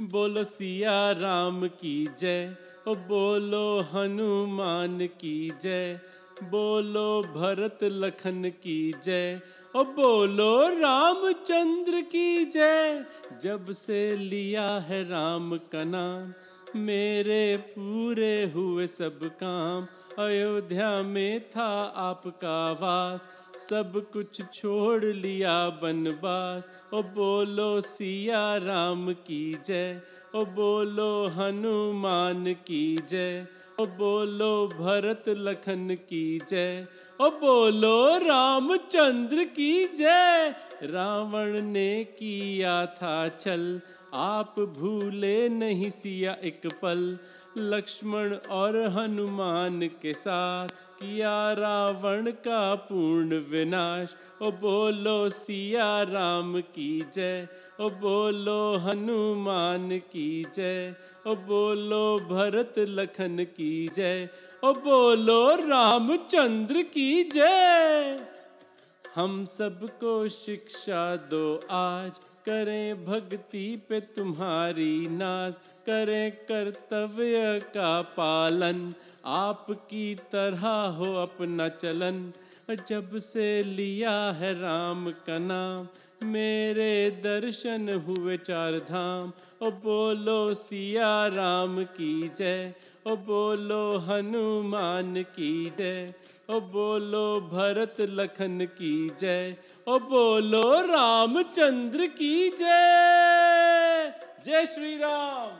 बोलो सिया राम की जय, ओ बोलो हनुमान की जय, बोलो भरत लखन की जय, ओ बोलो रामचंद्र की जय। जब से लिया है राम का नाम, मेरे पूरे हुए सब काम, अयोध्या में था आपका वास। सब कुछ छोड़ लिया बनवास। ओ बोलो सिया राम की जय, ओ बोलो हनुमान की जय, ओ बोलो भरत लखन की जय, ओ बोलो रामचंद्र की जय। रावण ने किया था छल आप भूले नहीं सिया एक पल, लक्ष्मण और हनुमान के साथ। किया रावण का पूर्ण विनाश, ओ बोलो सिया राम की जय, ओ बोलो हनुमान की जय, ओ बोलो भरत लखन की जय, ओ बोलो रामचंद्र की जय। हम सबको शिक्षा दो। आज करें भक्ति पे तुम्हारी नाज करें कर्तव्य का पालन। आपकी तरह हो अपना चलन। जब से लिया है राम का नाम, मेरे दर्शन हुए चार धाम। ओ बोलो सिया राम की जय, ओ बोलो हनुमान की जय, ओ बोलो भरत लखन की जय, ओ बोलो रामचंद्र की जय। जय श्री राम।